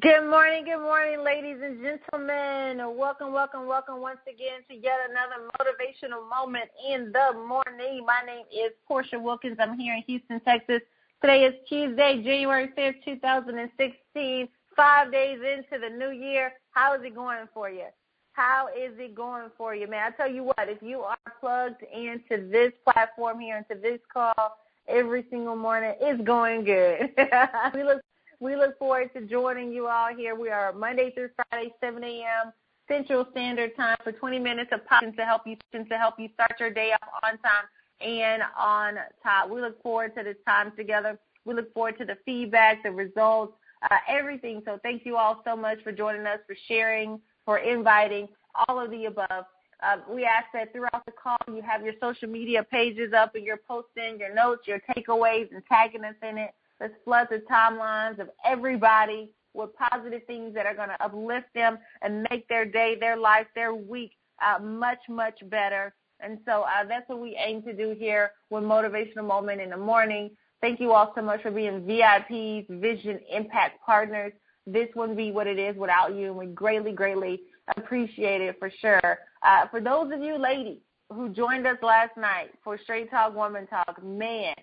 Good morning, good morning, ladies and gentlemen. Welcome, welcome, welcome once again to yet another motivational moment in the morning. My name is Portia Wilkins. I'm here in Houston, Texas. Today is Tuesday, January 5th, 2016. Five days into the new year. How is it going for you? How is it going for you, man? I tell you what, if you are plugged into this platform here, into this call every single morning, it's going good. we look we look forward to joining you all here. We are Monday through Friday, 7 a.m. Central Standard Time for 20 minutes of position to help you to help you start your day off on time and on top. We look forward to this time together. We look forward to the feedback, the results, uh, everything. So thank you all so much for joining us, for sharing, for inviting, all of the above. Uh, we ask that throughout the call you have your social media pages up and you're posting your notes, your takeaways, and tagging us in it. Let's flood the timelines of everybody with positive things that are going to uplift them and make their day, their life, their week uh, much, much better. And so uh, that's what we aim to do here with Motivational Moment in the morning. Thank you all so much for being VIPs, Vision Impact Partners. This wouldn't be what it is without you, and we greatly, greatly appreciate it for sure. Uh, for those of you ladies who joined us last night for Straight Talk Woman Talk, man,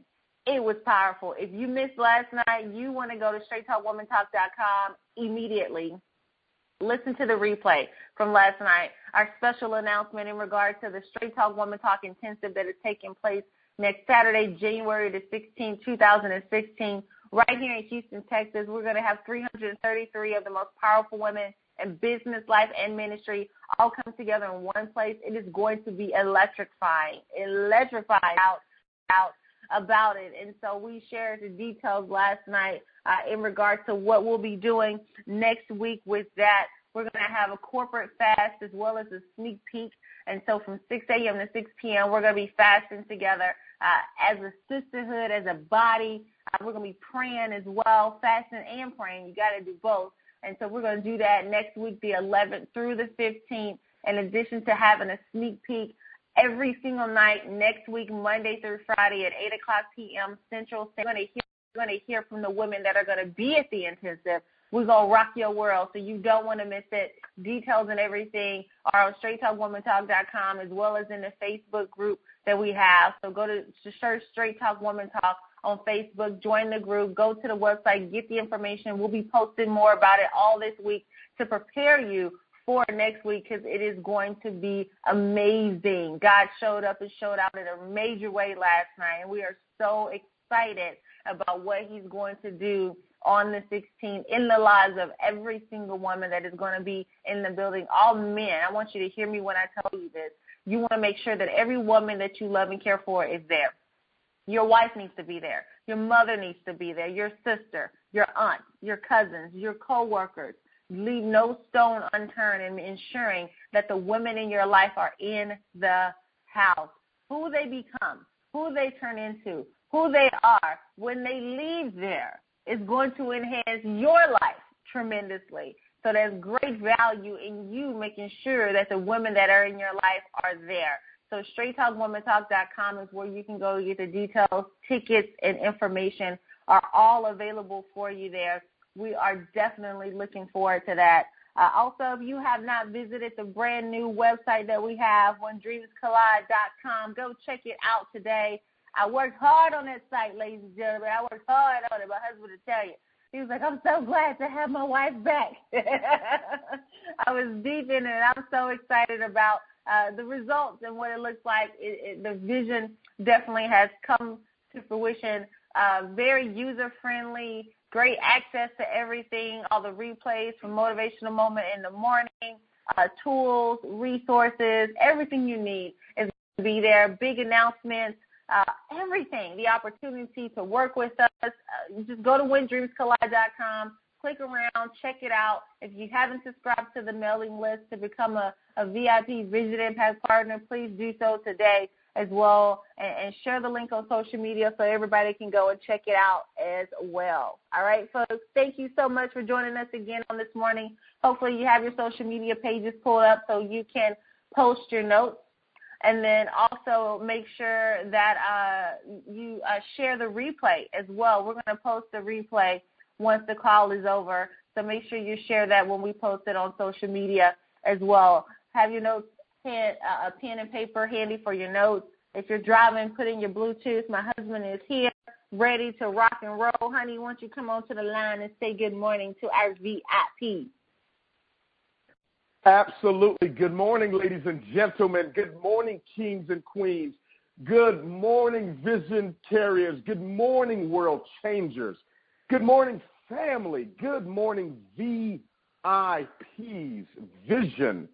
it was powerful. If you missed last night, you want to go to straighttalkwomantalk.com immediately. Listen to the replay from last night. Our special announcement in regard to the Straight Talk Woman Talk Intensive that is taking place next Saturday, January the 16th, 2016, right here in Houston, Texas. We're going to have 333 of the most powerful women in business, life, and ministry all come together in one place. It is going to be electrifying, electrifying out, out about it. And so we shared the details last night uh, in regards to what we'll be doing next week with that. We're going to have a corporate fast as well as a sneak peek. And so from 6 a.m. to 6 p.m., we're going to be fasting together uh, as a sisterhood, as a body. Uh, we're going to be praying as well, fasting and praying. You got to do both. And so we're going to do that next week, the 11th through the 15th, in addition to having a sneak peek every single night next week, Monday through Friday at 8 o'clock p.m. Central. You're going to hear, you're going to hear from the women that are going to be at the intensive. We're going to rock your world, so you don't want to miss it. Details and everything are on straighttalkwomantalk.com as well as in the Facebook group that we have. So go to, to search Straight Talk Woman Talk on Facebook, join the group, go to the website, get the information. We'll be posting more about it all this week to prepare you for next week because it is going to be amazing. God showed up and showed out in a major way last night, and we are so excited about what He's going to do on the 16th in the lives of every single woman that is going to be in the building. All men, I want you to hear me when I tell you this. You want to make sure that every woman that you love and care for is there. Your wife needs to be there. Your mother needs to be there. Your sister, your aunt, your cousins, your coworkers, leave no stone unturned in ensuring that the women in your life are in the house. Who they become, who they turn into, who they are when they leave there is going to enhance your life tremendously. So there's great value in you making sure that the women that are in your life are there. So straighttalkwomantalk.com is where you can go get the details, tickets, and information are all available for you there we are definitely looking forward to that. Uh, also, if you have not visited the brand new website that we have, whendreamscollide.com, go check it out today. I worked hard on that site, ladies and gentlemen. I worked hard on it. My husband will tell you. He was like, I'm so glad to have my wife back. I was deep in it, I'm so excited about uh, the results and what it looks like. It, it, the vision definitely has come to fruition. Uh, very user friendly, great access to everything, all the replays from Motivational Moment in the morning, uh, tools, resources, everything you need is going to be there. Big announcements, uh, everything, the opportunity to work with us. Uh, just go to whendreamscollide.com, click around, check it out. If you haven't subscribed to the mailing list to become a, a VIP Vision Impact Partner, please do so today as well and, and, share the link on social media so everybody can go and check it out as well. All right, folks, thank you so much for joining us again on this morning. Hopefully you have your social media pages pulled up so you can post your notes. And then also make sure that uh, you uh, share the replay as well. We're going to post the replay once the call is over. So make sure you share that when we post it on social media as well. Have your notes, uh, a pen and paper handy for your notes. If you're driving, put in your Bluetooth. My husband is here, ready to rock and roll. Honey, why don't you come onto the line and say good morning to our VIP? Absolutely. Good morning, ladies and gentlemen. Good morning, kings and queens. Good morning, vision carriers. Good morning, world changers. Good morning, family. Good morning, VIPs, vision,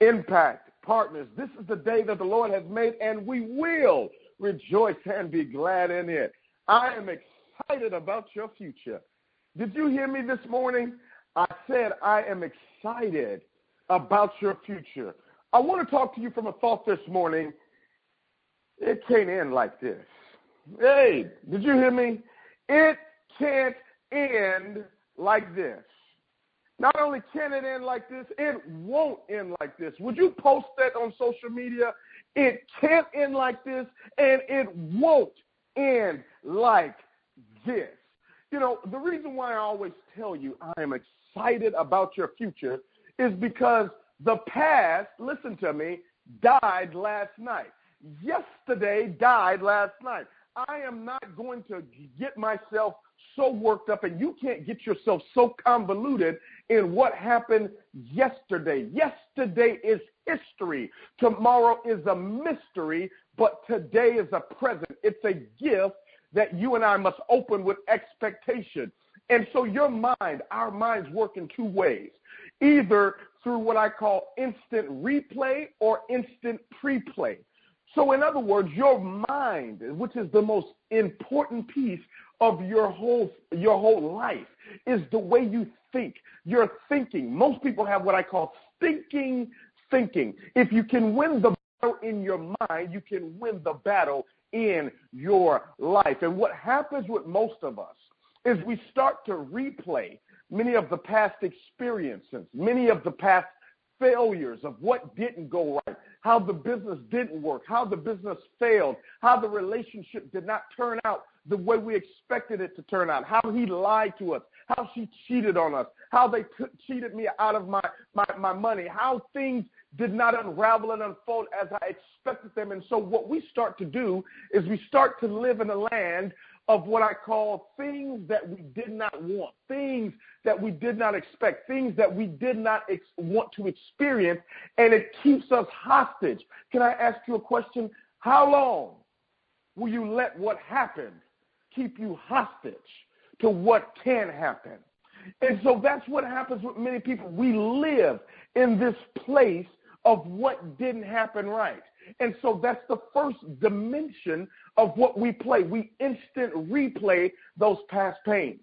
impact partners. This is the day that the Lord has made, and we will rejoice and be glad in it. I am excited about your future. Did you hear me this morning? I said I am excited about your future. I want to talk to you from a thought this morning. It can't end like this. Hey, did you hear me? It can't end like this. Not only can it end like this, it won't end like this. Would you post that on social media? It can't end like this, and it won't end like this. You know, the reason why I always tell you I am excited about your future is because the past, listen to me, died last night. Yesterday died last night. I am not going to get myself so worked up, and you can't get yourself so convoluted in what happened yesterday. Yesterday is history. Tomorrow is a mystery, but today is a present. It's a gift that you and I must open with expectation. And so your mind, our minds work in two ways. Either through what I call instant replay or instant preplay. So, in other words, your mind, which is the most important piece of your whole your whole life, is the way you think. Your thinking. Most people have what I call thinking thinking. If you can win the battle in your mind, you can win the battle in your life. And what happens with most of us is we start to replay many of the past experiences, many of the past failures of what didn't go right, how the business didn't work, how the business failed, how the relationship did not turn out the way we expected it to turn out, how he lied to us, how she cheated on us, how they t- cheated me out of my, my, my money, how things did not unravel and unfold as I expected them. And so what we start to do is we start to live in a land of what I call things that we did not want, things that we did not expect, things that we did not ex- want to experience, and it keeps us hostage. Can I ask you a question? How long will you let what happened keep you hostage to what can happen? And so that's what happens with many people. We live in this place of what didn't happen right. And so that's the first dimension of what we play. We instant replay those past pains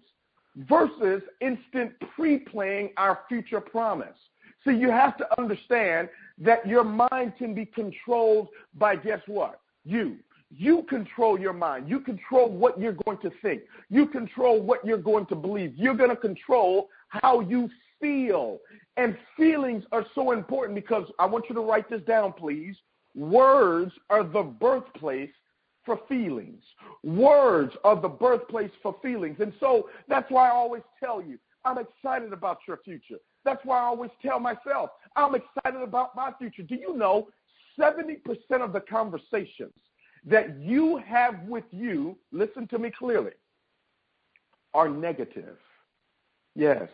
versus instant pre playing our future promise. So you have to understand that your mind can be controlled by guess what? You. You control your mind. You control what you're going to think. You control what you're going to believe. You're going to control how you feel. And feelings are so important because I want you to write this down, please. Words are the birthplace for feelings. Words are the birthplace for feelings. And so that's why I always tell you, I'm excited about your future. That's why I always tell myself, I'm excited about my future. Do you know 70% of the conversations that you have with you, listen to me clearly, are negative. Yes.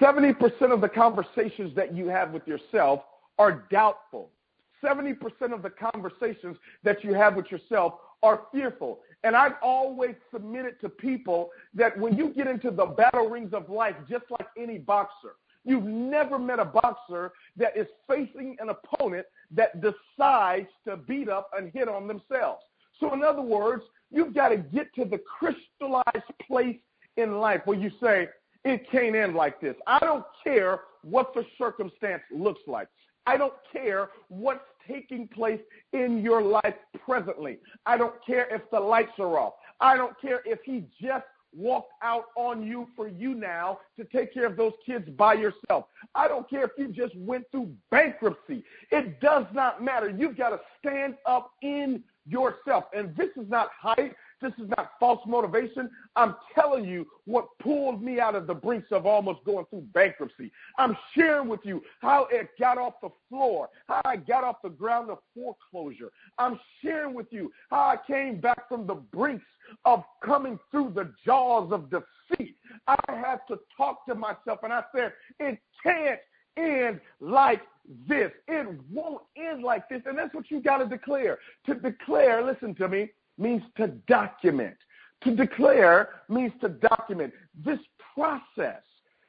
70% of the conversations that you have with yourself are doubtful. 70% of the conversations that you have with yourself are fearful. And I've always submitted to people that when you get into the battle rings of life, just like any boxer, you've never met a boxer that is facing an opponent that decides to beat up and hit on themselves. So, in other words, you've got to get to the crystallized place in life where you say, it can't end like this. I don't care what the circumstance looks like. I don't care what's taking place in your life presently. I don't care if the lights are off. I don't care if he just walked out on you for you now to take care of those kids by yourself. I don't care if you just went through bankruptcy. It does not matter. You've got to stand up in yourself. And this is not hype. This is not false motivation. I'm telling you what pulled me out of the brinks of almost going through bankruptcy. I'm sharing with you how it got off the floor, how I got off the ground of foreclosure. I'm sharing with you how I came back from the brinks of coming through the jaws of defeat. I had to talk to myself and I said, it can't end like this. It won't end like this. And that's what you got to declare. To declare, listen to me, means to document. To declare means to document. This process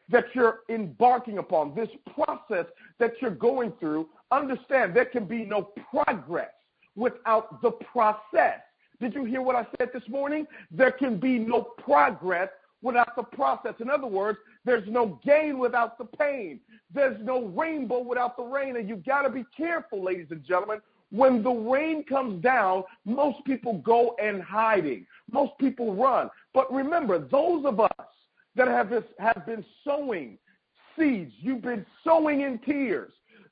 that you're embarking upon, this process that you're going through, understand there can be no progress without the process. Did you hear what I said this morning? There can be no progress without the process. In other words, there's no gain without the pain. There's no rainbow without the rain. And you've got to be careful, ladies and gentlemen. When the rain comes down, most people go and hiding. Most people run. But remember, those of us that have, this, have been sowing seeds, you've been sowing in tears.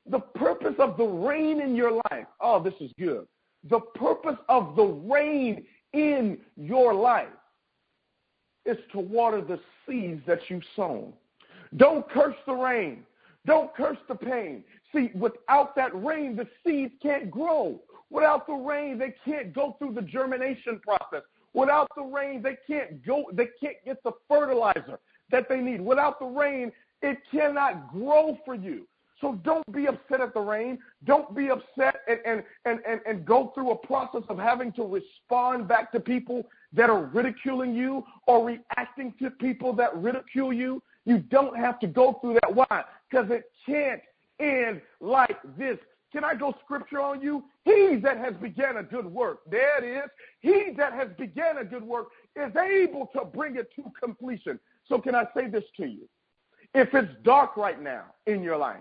The purpose of the rain in your life, oh, this is good. The purpose of the rain in your life is to water the seeds that you've sown. Don't curse the rain. Don't curse the pain. See, without that rain, the seeds can't grow. Without the rain, they can't go through the germination process. Without the rain, they can't go, they can't get the fertilizer that they need. Without the rain, it cannot grow for you. So don't be upset at the rain. Don't be upset and, and, and, and, and go through a process of having to respond back to people that are ridiculing you or reacting to people that ridicule you. You don't have to go through that. Why? Because it can't end like this. Can I go scripture on you? He that has begun a good work, there it is. He that has begun a good work is able to bring it to completion. So can I say this to you? If it's dark right now in your life,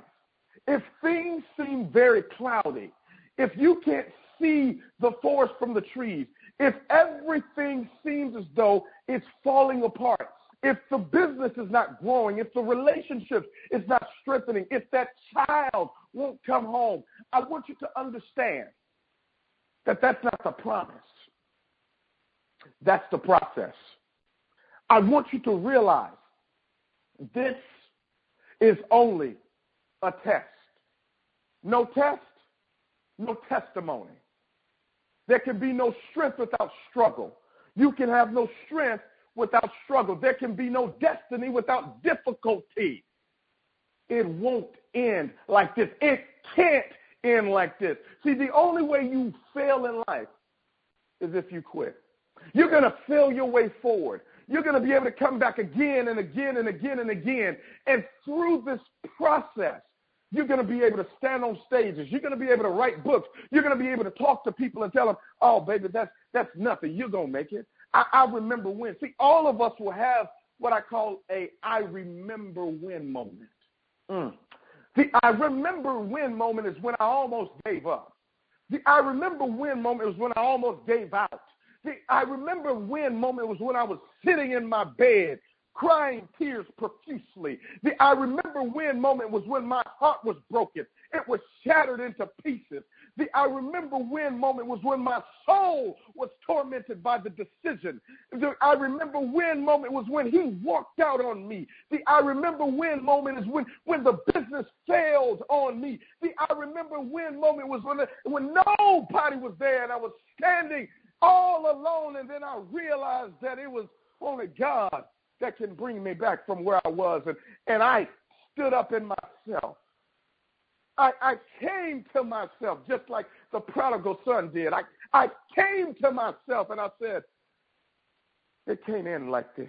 if things seem very cloudy, if you can't see the forest from the trees, if everything seems as though it's falling apart, if the business is not growing, if the relationship is not strengthening, if that child won't come home, I want you to understand that that's not the promise. That's the process. I want you to realize this is only a test. No test, no testimony. There can be no strength without struggle. You can have no strength without struggle. There can be no destiny without difficulty. It won't end like this. It can't end like this. See, the only way you fail in life is if you quit. You're going to fail your way forward. You're going to be able to come back again and again and again and again. And through this process, you're going to be able to stand on stages. You're going to be able to write books. You're going to be able to talk to people and tell them, oh, baby, that's, that's nothing. You're going to make it. I, I remember when. See, all of us will have what I call a I remember when moment. Mm. The I remember when moment is when I almost gave up. The I remember when moment was when I almost gave out. The I remember when moment was when I was sitting in my bed crying tears profusely. The I remember when moment was when my heart was broken. It was shattered into pieces. The I remember when moment was when my soul was tormented by the decision. The I remember when moment was when he walked out on me. The I remember when moment is when, when the business failed on me. The I remember when moment was when, when nobody was there and I was standing all alone and then I realized that it was only God that can bring me back from where I was. And, and I stood up in myself I, I came to myself just like the prodigal son did. I, I came to myself and I said, it can't end like this.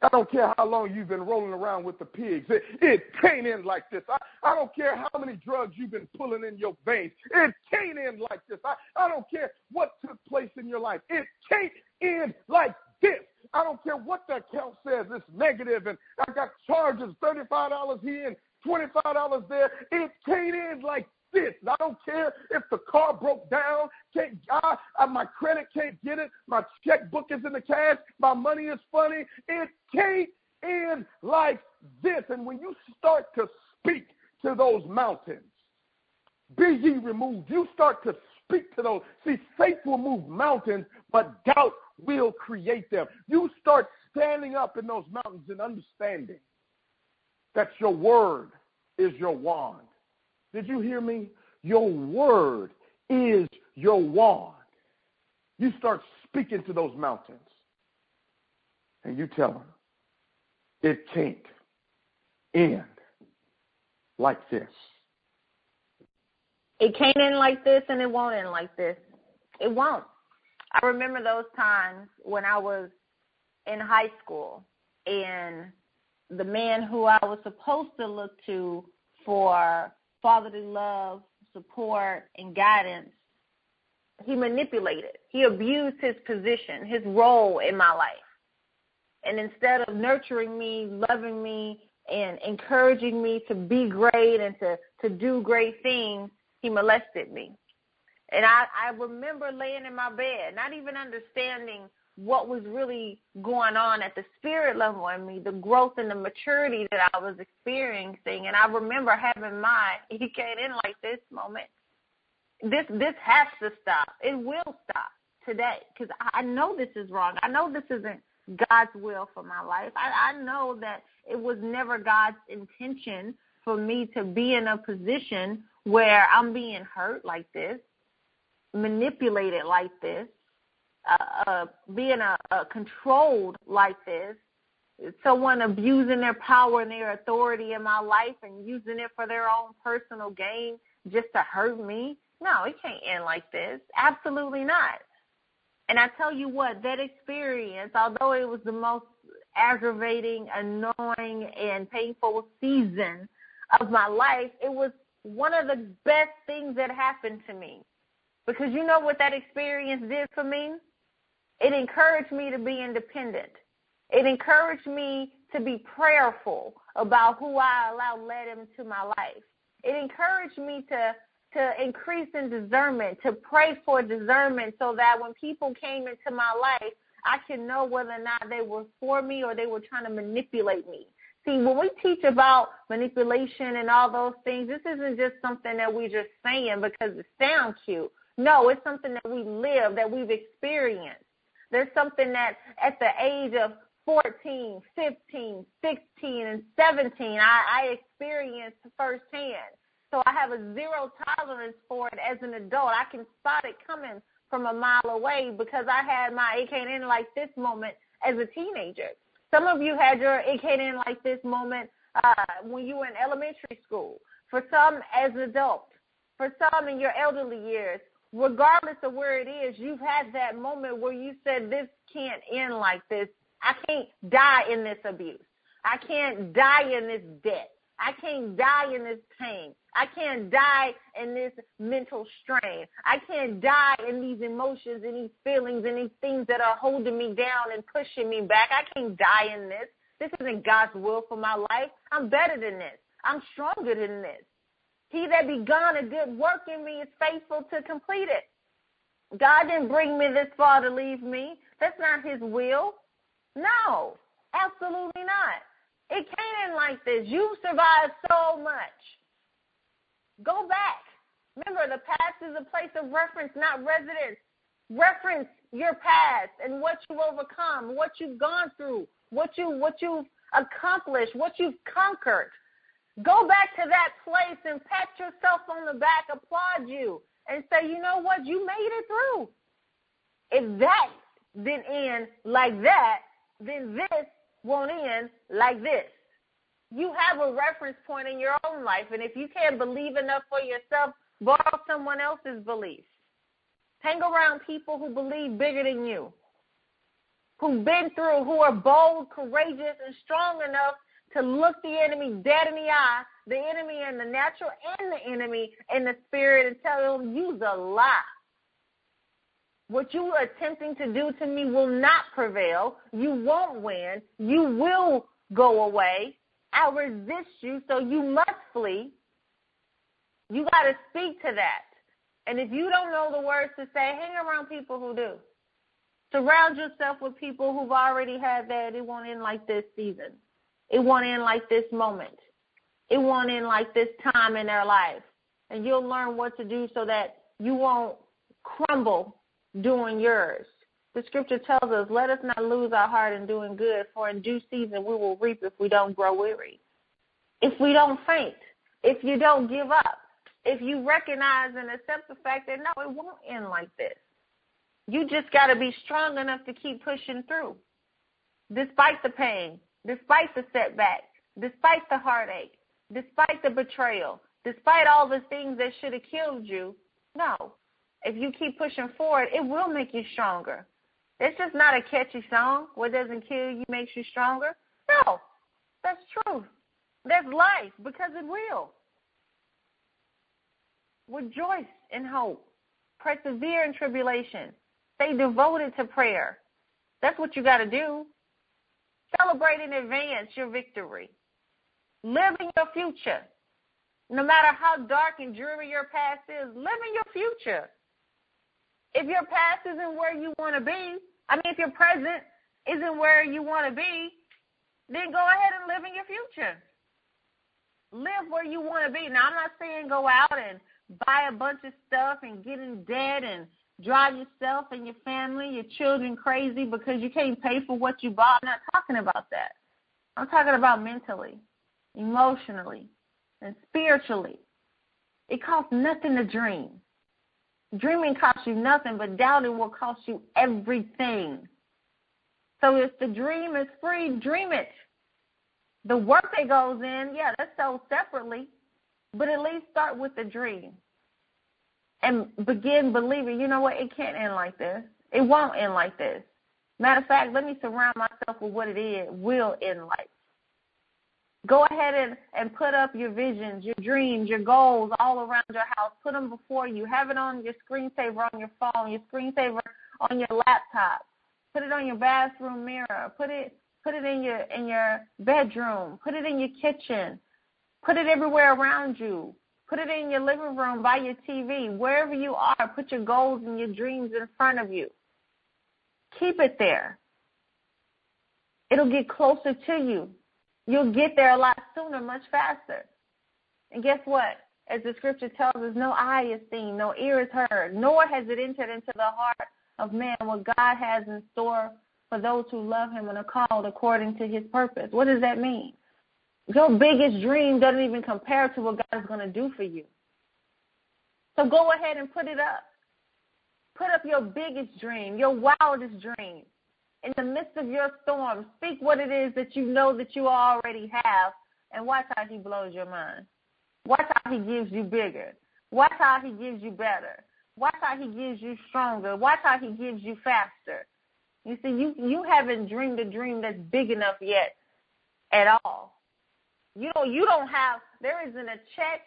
I don't care how long you've been rolling around with the pigs. It, it can't end like this. I, I don't care how many drugs you've been pulling in your veins. It can't end like this. I, I don't care what took place in your life. It can't end like this. I don't care what the account says. It's negative, and I got charges, $35 here and $25 there. It can't end like this. I don't care if the car broke down. Can't I, I, my credit can't get it. My checkbook is in the cash. My money is funny. It can't end like this. And when you start to speak to those mountains, be ye removed. You start to speak to those. See, faith will move mountains, but doubt will create them. You start standing up in those mountains and understanding that your word is your wand. Did you hear me? Your word is your wand. You start speaking to those mountains and you tell them it can't end like this. It can't end like this and it won't end like this. It won't. I remember those times when I was in high school and the man who I was supposed to look to for fatherly love, support, and guidance, he manipulated. He abused his position, his role in my life. And instead of nurturing me, loving me, and encouraging me to be great and to, to do great things, he molested me. And I, I remember laying in my bed, not even understanding what was really going on at the spirit level in me, the growth and the maturity that I was experiencing. And I remember having my he came in like this moment. This this has to stop. It will stop today because I know this is wrong. I know this isn't God's will for my life. I, I know that it was never God's intention for me to be in a position where I'm being hurt like this, manipulated like this, uh, uh, being a, uh, controlled like this, someone abusing their power and their authority in my life and using it for their own personal gain just to hurt me. No, it can't end like this. Absolutely not. And I tell you what, that experience, although it was the most aggravating, annoying, and painful season of my life, it was one of the best things that happened to me. Because you know what that experience did for me? It encouraged me to be independent. It encouraged me to be prayerful about who I allow led into my life. It encouraged me to to increase in discernment, to pray for discernment so that when people came into my life, I can know whether or not they were for me or they were trying to manipulate me. See, when we teach about manipulation and all those things, this isn't just something that we're just saying because it sounds cute. No, it's something that we live, that we've experienced. There's something that at the age of 14, 15, 16, and 17, I, I experienced firsthand. So I have a zero tolerance for it as an adult. I can spot it coming from a mile away because I had my end like this moment as a teenager. Some of you had your end like this moment uh, when you were in elementary school. For some, as an adult. For some, in your elderly years regardless of where it is, you've had that moment where you said, This can't end like this. I can't die in this abuse. I can't die in this debt. I can't die in this pain. I can't die in this mental strain. I can't die in these emotions and these feelings and these things that are holding me down and pushing me back. I can't die in this. This isn't God's will for my life. I'm better than this. I'm stronger than this. He that begun a good work in me is faithful to complete it. God didn't bring me this far to leave me. That's not his will. No, absolutely not. It came in like this. You survived so much. Go back. Remember, the past is a place of reference, not residence. Reference your past and what you've overcome, what you've gone through, what you what you've accomplished, what you've conquered. Go back to that place and pat yourself on the back, applaud you, and say, you know what, you made it through. If that didn't end like that, then this won't end like this. You have a reference point in your own life, and if you can't believe enough for yourself, borrow someone else's belief. Hang around people who believe bigger than you, who've been through, who are bold, courageous, and strong enough to look the enemy dead in the eye, the enemy in the natural and the enemy in the spirit, and tell them, you's a lie. What you are attempting to do to me will not prevail. You won't win. You will go away. I resist you, so you must flee. You got to speak to that. And if you don't know the words to say, hang around people who do. Surround yourself with people who've already had that. It won't end like this season. It won't end like this moment. It won't end like this time in their life. And you'll learn what to do so that you won't crumble doing yours. The scripture tells us, let us not lose our heart in doing good, for in due season we will reap if we don't grow weary. If we don't faint, if you don't give up, if you recognize and accept the fact that no, it won't end like this. You just got to be strong enough to keep pushing through. Despite the pain, despite the setback, despite the heartache, despite the betrayal, despite all the things that should have killed you, no. If you keep pushing forward, it will make you stronger. It's just not a catchy song. What doesn't kill you makes you stronger. No, that's truth. That's life because it will. Rejoice in hope. Persevere in tribulation. Stay devoted to prayer. That's what you got to do. Celebrate in advance your victory. Live in your future. No matter how dark and dreary your past is, live in your future. If your past isn't where you want to be, I mean, if your present isn't where you want to be, then go ahead and live in your future. Live where you want to be. Now, I'm not saying go out and buy a bunch of stuff and get in debt and drive yourself and your family, your children crazy because you can't pay for what you bought. I'm not talking about that. I'm talking about mentally, emotionally, and spiritually. It costs nothing to dream. Dreaming costs you nothing, but doubting will cost you everything. So if the dream is free, dream it. The work that goes in, yeah, that's sold separately, but at least start with the dream and begin believing, you know what, it can't end like this. It won't end like this. Matter of fact, let me surround myself with what it is, will end like. Go ahead and, and put up your visions, your dreams, your goals all around your house. Put them before you. Have it on your screensaver on your phone, your screensaver on your laptop. Put it on your bathroom mirror. Put it put it in your in your bedroom. Put it in your kitchen. Put it everywhere around you. Put it in your living room, by your TV, wherever you are. Put your goals and your dreams in front of you. Keep it there. It'll get closer to you. You'll get there a lot sooner, much faster. And guess what? As the scripture tells us, no eye is seen, no ear is heard, nor has it entered into the heart of man what God has in store for those who love him and are called according to his purpose. What does that mean? Your biggest dream doesn't even compare to what God is going to do for you. So go ahead and put it up. Put up your biggest dream, your wildest dream. In the midst of your storm, speak what it is that you know that you already have and watch how he blows your mind. Watch how he gives you bigger. Watch how he gives you better. Watch how he gives you stronger. Watch how he gives you faster. You see, you, you haven't dreamed a dream that's big enough yet at all. You know, you don't have, there isn't a check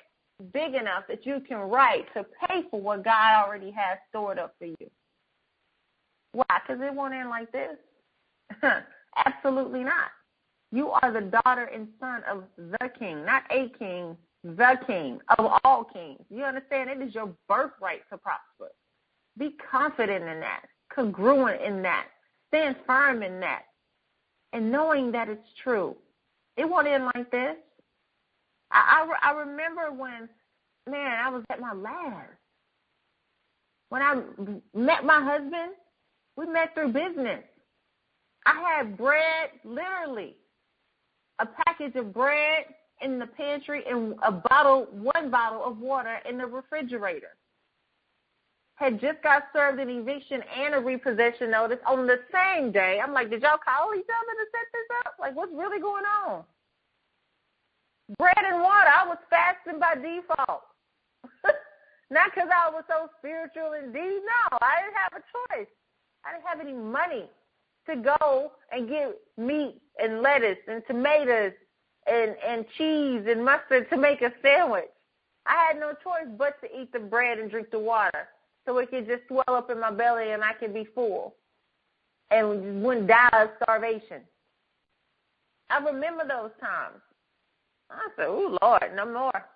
big enough that you can write to pay for what God already has stored up for you. Why? Because it won't end like this. Absolutely not. You are the daughter and son of the king, not a king, the king of all kings. You understand? It is your birthright to prosper. Be confident in that, congruent in that, stand firm in that, and knowing that it's true. It won't end like this. I, I, I remember when, man, I was at my last. When I met my husband, we met through business. I had bread, literally, a package of bread in the pantry and a bottle, one bottle of water in the refrigerator. Had just got served an eviction and a repossession notice on the same day. I'm like, did y'all call each other to set this up? Like, what's really going on? Bread and water. I was fasting by default. Not because I was so spiritual indeed. No, I didn't have a choice. I didn't have any money to go and get meat and lettuce and tomatoes and, and cheese and mustard to make a sandwich. I had no choice but to eat the bread and drink the water so it could just swell up in my belly and I could be full and wouldn't die of starvation. I remember those times. I said, "Oh Lord, no more.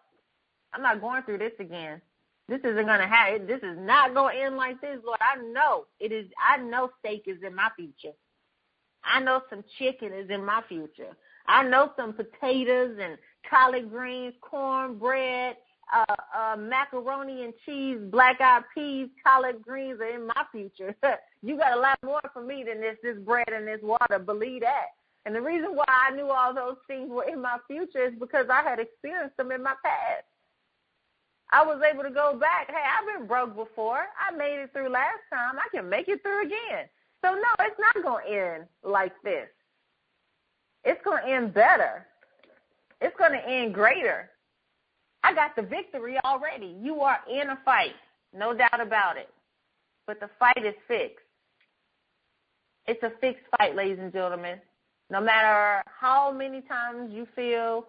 I'm not going through this again. This isn't gonna happen. This is not gonna end like this, Lord. I know it is. I know steak is in my future. I know some chicken is in my future. I know some potatoes and collard greens, cornbread, uh, uh, macaroni and cheese, black eyed peas, collard greens are in my future. you got a lot more for me than this this bread and this water. Believe that. And the reason why I knew all those things were in my future is because I had experienced them in my past. I was able to go back. Hey, I've been broke before. I made it through last time. I can make it through again. So no, it's not going to end like this. It's going to end better. It's going to end greater. I got the victory already. You are in a fight, no doubt about it. But the fight is fixed. It's a fixed fight, ladies and gentlemen. No matter how many times you feel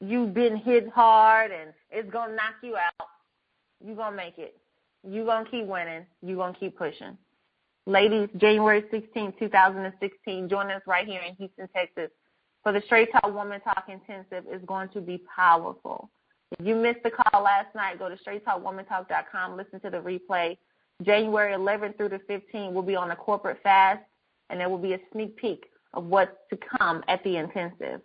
you've been hit hard and it's going to knock you out, you're going to make it. You're going to keep winning. You're going to keep pushing. Ladies, January 16, 2016, join us right here in Houston, Texas for the Straight Talk Woman Talk Intensive is going to be powerful. If you missed the call last night, go to straighttalkwomantalk.com, listen to the replay. January 11th through the 15th will be on a corporate fast, and there will be a sneak peek of what's to come at the intensive.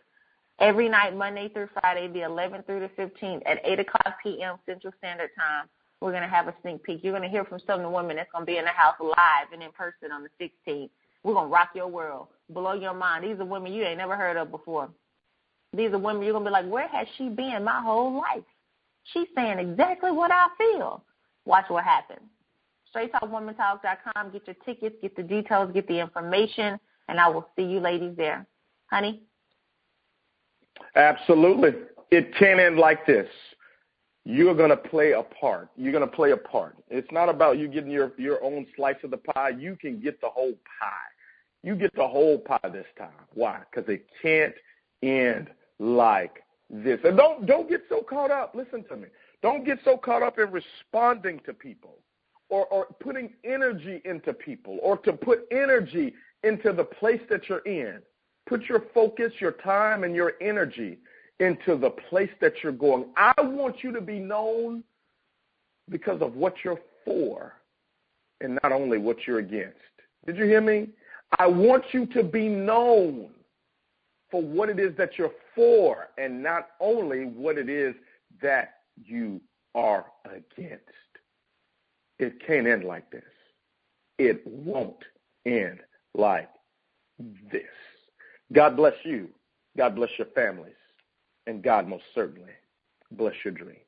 Every night, Monday through Friday, the 11th through the 15th at 8 o'clock p.m. Central Standard Time, we're going to have a sneak peek. You're going to hear from some of the women that's going to be in the house live and in person on the 16th. We're going to rock your world, blow your mind. These are women you ain't never heard of before. These are women you're to be like, where has she been my whole life? She's saying exactly what I feel. Watch what happens. StraightTalkWomanTalk.com. Get your tickets, get the details, get the information, and I will see you ladies there. Honey? Absolutely. It can end like this. You're going to play a part. You're going to play a part. It's not about you getting your, your own slice of the pie. You can get the whole pie. You get the whole pie this time. Why? Because it can't end like this. And don't don't get so caught up. Listen to me. Don't get so caught up in responding to people or, or putting energy into people or to put energy into the place that you're in. Put your focus, your time, and your energy into the place that you're going. I want you to be known because of what you're for and not only what you're against. Did you hear me? I want you to be known for what it is that you're for and not only what it is that you are against. It can't end like this. It won't end like this. God bless you. God bless your families. And God most certainly bless your dreams.